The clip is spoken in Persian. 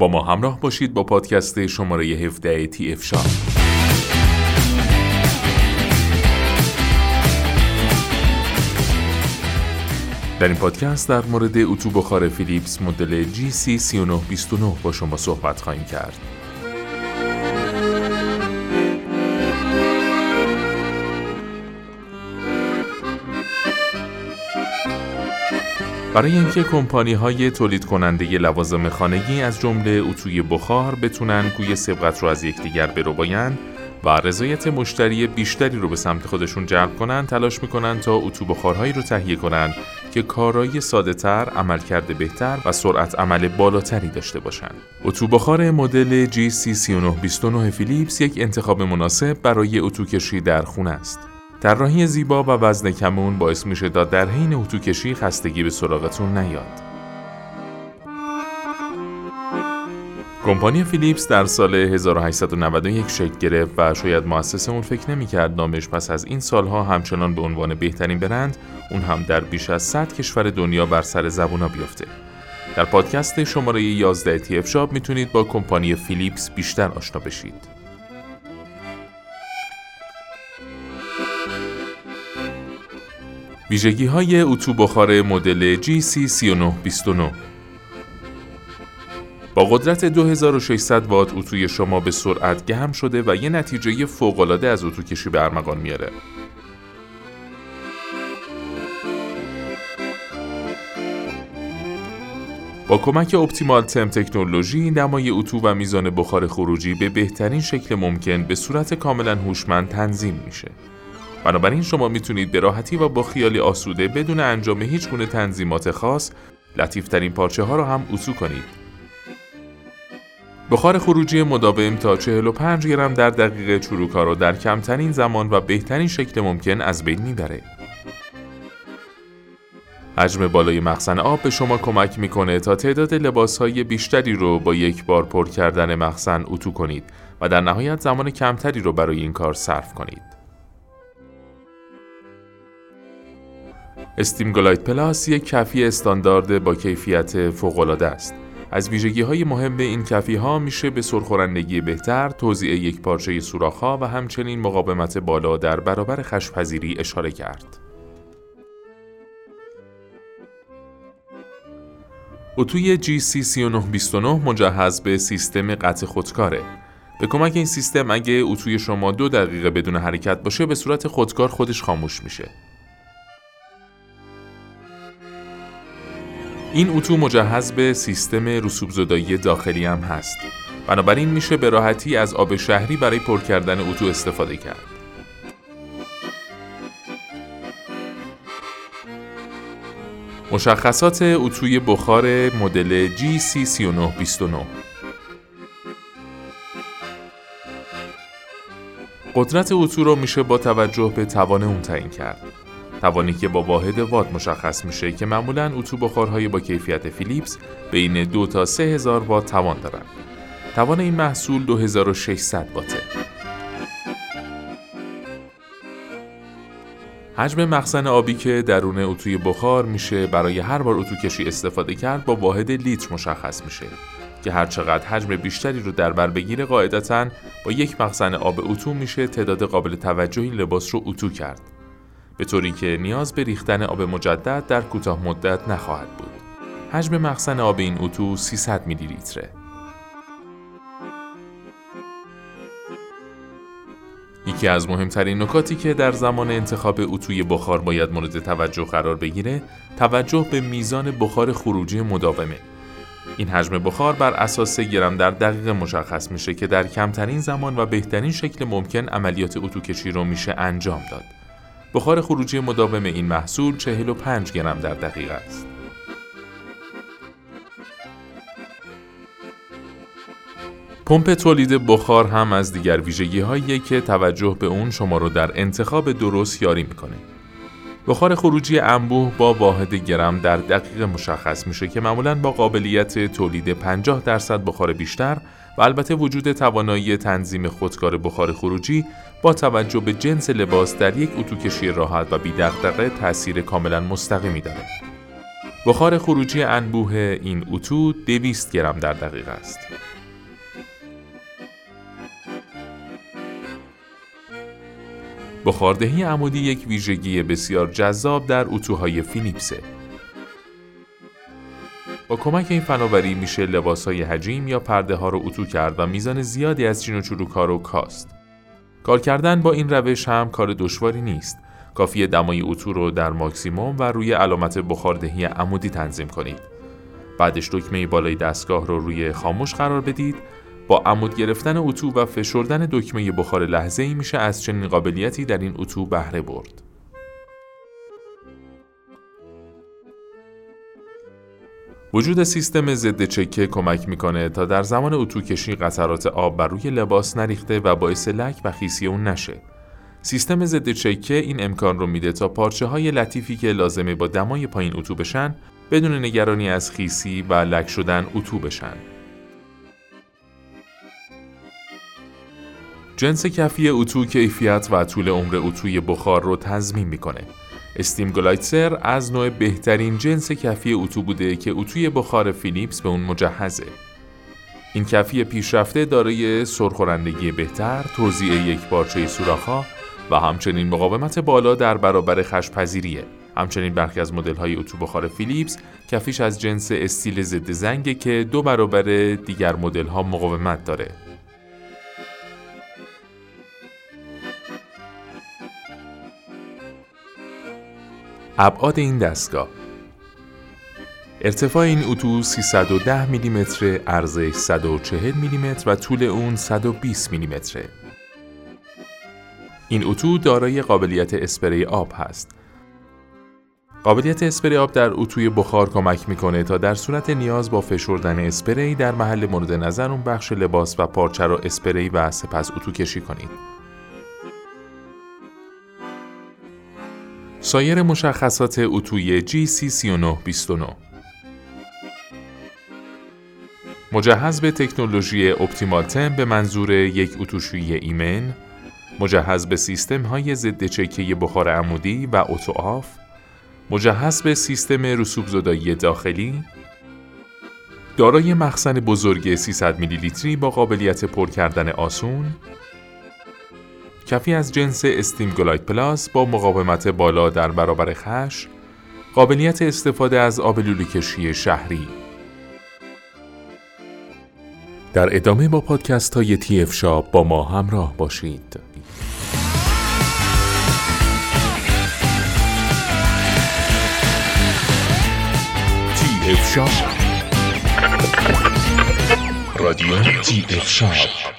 با ما همراه باشید با پادکست شماره 17 تی اف شاپ در این پادکست در مورد اتو بخار فیلیپس مدل GC3929 با شما صحبت خواهیم کرد. برای اینکه کمپانی های تولید کننده لوازم خانگی از جمله اتوی بخار بتونن گوی سبقت رو از یکدیگر بربایند و رضایت مشتری بیشتری رو به سمت خودشون جلب کنن تلاش می‌کنن تا اتو بخارهایی رو تهیه کنن که کارایی ساده تر، عملکرد بهتر و سرعت عمل بالاتری داشته باشند. اتو بخار مدل GC3929 فیلیپس یک انتخاب مناسب برای اتو کشی در خونه است. طراحی زیبا و وزن کمون باعث میشه تا در حین اتو کشی خستگی به سراغتون نیاد. کمپانی فیلیپس در سال 1891 شکل گرفت و شاید مؤسس اون فکر نمی‌کرد نامش پس از این سالها همچنان به عنوان بهترین برند اون هم در بیش از 100 کشور دنیا بر سر زبونا بیفته. در پادکست شماره 11 تی اف شاپ می‌تونید با کمپانی فیلیپس بیشتر آشنا بشید. ویژگی های اتو بخار مدل GC3929 با قدرت 2600 وات اتوی شما به سرعت گرم شده و یه نتیجه فوق‌العاده از اتو کشی به ارمغان میاره. با کمک اپتیمال تم تکنولوژی نمای اتو و میزان بخار خروجی به بهترین شکل ممکن به صورت کاملا هوشمند تنظیم میشه. بنابراین شما می‌تونید به راحتی و با خیالی آسوده بدون انجام هیچ گونه تنظیمات خاص لطیفترین پارچه ها را هم اتو کنید. بخار خروجی مداوم تا 45 گرم در دقیقه چروکا را در کمترین زمان و بهترین شکل ممکن از بین می‌بره. حجم بالای مخزن آب به شما کمک می‌کنه تا تعداد لباس های بیشتری رو با یک بار پر کردن مخزن اتو کنید و در نهایت زمان کمتری رو برای این کار صرف کنید. SteamGlide Plus یک کفی استاندارد با کیفیت فوق‌العاده است. از ویژگی های مهم این کفی ها میشه به سرخورندگی بهتر، توزیع یک پارچه سوراخ و همچنین مقاومت بالا در برابر خش‌پذیری اشاره کرد. اتوی GC3929 مجهز به سیستم قطع خودکاره. به کمک این سیستم اگه اتوی شما دو دقیقه بدون حرکت باشه به صورت خودکار خودش خاموش میشه. این اتو مجهز به سیستم رسوب زدایی داخلی هم هست. بنابراین میشه به راحتی از آب شهری برای پر کردن اتو استفاده کرد. مشخصات اتوی بخار مدل GC3929 قدرت اتو رو میشه با توجه به توان اون تعیین کرد. توانی که با واحد وات مشخص میشه که معمولا اتو بخارهای با کیفیت فیلیپس بین دو تا 3000 وات توان دارن. توان این محصول 2600 واته. حجم مخزن آبی که درون اتوی بخار میشه برای هر بار اتو کشی استفاده کرد با واحد لیتر مشخص میشه که هر چقدر حجم بیشتری رو در بر بگیره قاعدتا با یک مخزن آب اتو میشه تعداد قابل توجهی لباس رو اتو کرد. به طوری که نیاز به ریختن آب مجدد در کوتاه مدت نخواهد بود. حجم مخزن آب این اتو 300 میلی لیتره. یکی از مهمترین نکاتی که در زمان انتخاب اتوی بخار باید مورد توجه قرار بگیره، توجه به میزان بخار خروجی مداومه. این حجم بخار بر اساس گرم در دقیقه مشخص میشه که در کمترین زمان و بهترین شکل ممکن عملیات اتو کشی رو میشه انجام داد. بخار خروجی مداوم این محصول 45 گرم در دقیقه است. پمپ تولید بخار هم از دیگر ویژگی هایی که توجه به اون شما رو در انتخاب درست یاری می‌کنه. بخار خروجی انبوه با واحد گرم در دقیقه مشخص میشه که معمولا با قابلیت تولید 50 درصد بخار بیشتر و البته وجود توانایی تنظیم خودکار بخار خروجی با توجه به جنس لباس در یک اتوکشی راحت و بیدقدقه تاثیر کاملا مستقیمی داره. بخار خروجی انبوه این اتو 200 گرم در دقیقه است. بخاردهی عمودی یک ویژگی بسیار جذاب در اتوهای فیلیپسه. با کمک این فناوری میشه لباس های حجیم یا پرده ها رو اتو کرد و میزان زیادی از چین و چروک رو کاست. کار کردن با این روش هم کار دشواری نیست. کافی دمای اتو رو در ماکسیموم و روی علامت بخاردهی عمودی تنظیم کنید. بعدش دکمه بالای دستگاه رو روی خاموش قرار بدید با عمود گرفتن اتو و فشردن دکمه بخار لحظه ای میشه از چنین قابلیتی در این اتو بهره برد. وجود سیستم ضد چکه کمک می‌کنه تا در زمان اتو کشی قطرات آب بر روی لباس نریخته و باعث لک و خیسی اون نشه. سیستم ضد چکه این امکان رو میده تا پارچه های لطیفی که لازمه با دمای پایین اتو بشن بدون نگرانی از خیسی و لک شدن اتو بشن. جنس کفی اتو کیفیت و طول عمر اتوی بخار رو تضمین می‌کنه. استیم گلایتسر از نوع بهترین جنس کفی اتو بوده که اتوی بخار فیلیپس به اون مجهزه. این کفی پیشرفته دارای سرخورندگی بهتر، توزیع یک پارچه سوراخ‌ها و همچنین مقاومت بالا در برابر خشپذیریه. همچنین برخی از مدل اتو بخار فیلیپس کفیش از جنس استیل ضد زنگه که دو برابر دیگر مدل ها مقاومت داره. ابعاد این دستگاه ارتفاع این اتو 310 میلیمتر، عرضش 140 میلیمتر و طول اون 120 میلیمتره. این اتو دارای قابلیت اسپری آب هست. قابلیت اسپری آب در اتوی بخار کمک می‌کنه تا در صورت نیاز با فشردن اسپری در محل مورد نظر اون بخش لباس و پارچه را اسپری و سپس اتو کشی کنید. سایر مشخصات اتوی GC3929 مجهز به تکنولوژی اپتیمال تم به منظور یک اتوشویی ایمن مجهز به سیستم های ضد چکه بخار عمودی و auto off مجهز به سیستم رسوب زدایی داخلی دارای مخزن بزرگ 300 میلی لیتری با قابلیت پر کردن آسون کفی از جنس SteamGlide Plus با مقاومت بالا در برابر خش، قابلیت استفاده از آب شهری. در ادامه با پادکست های TF Shop با ما همراه باشید. TF Shop رادیو TF Shop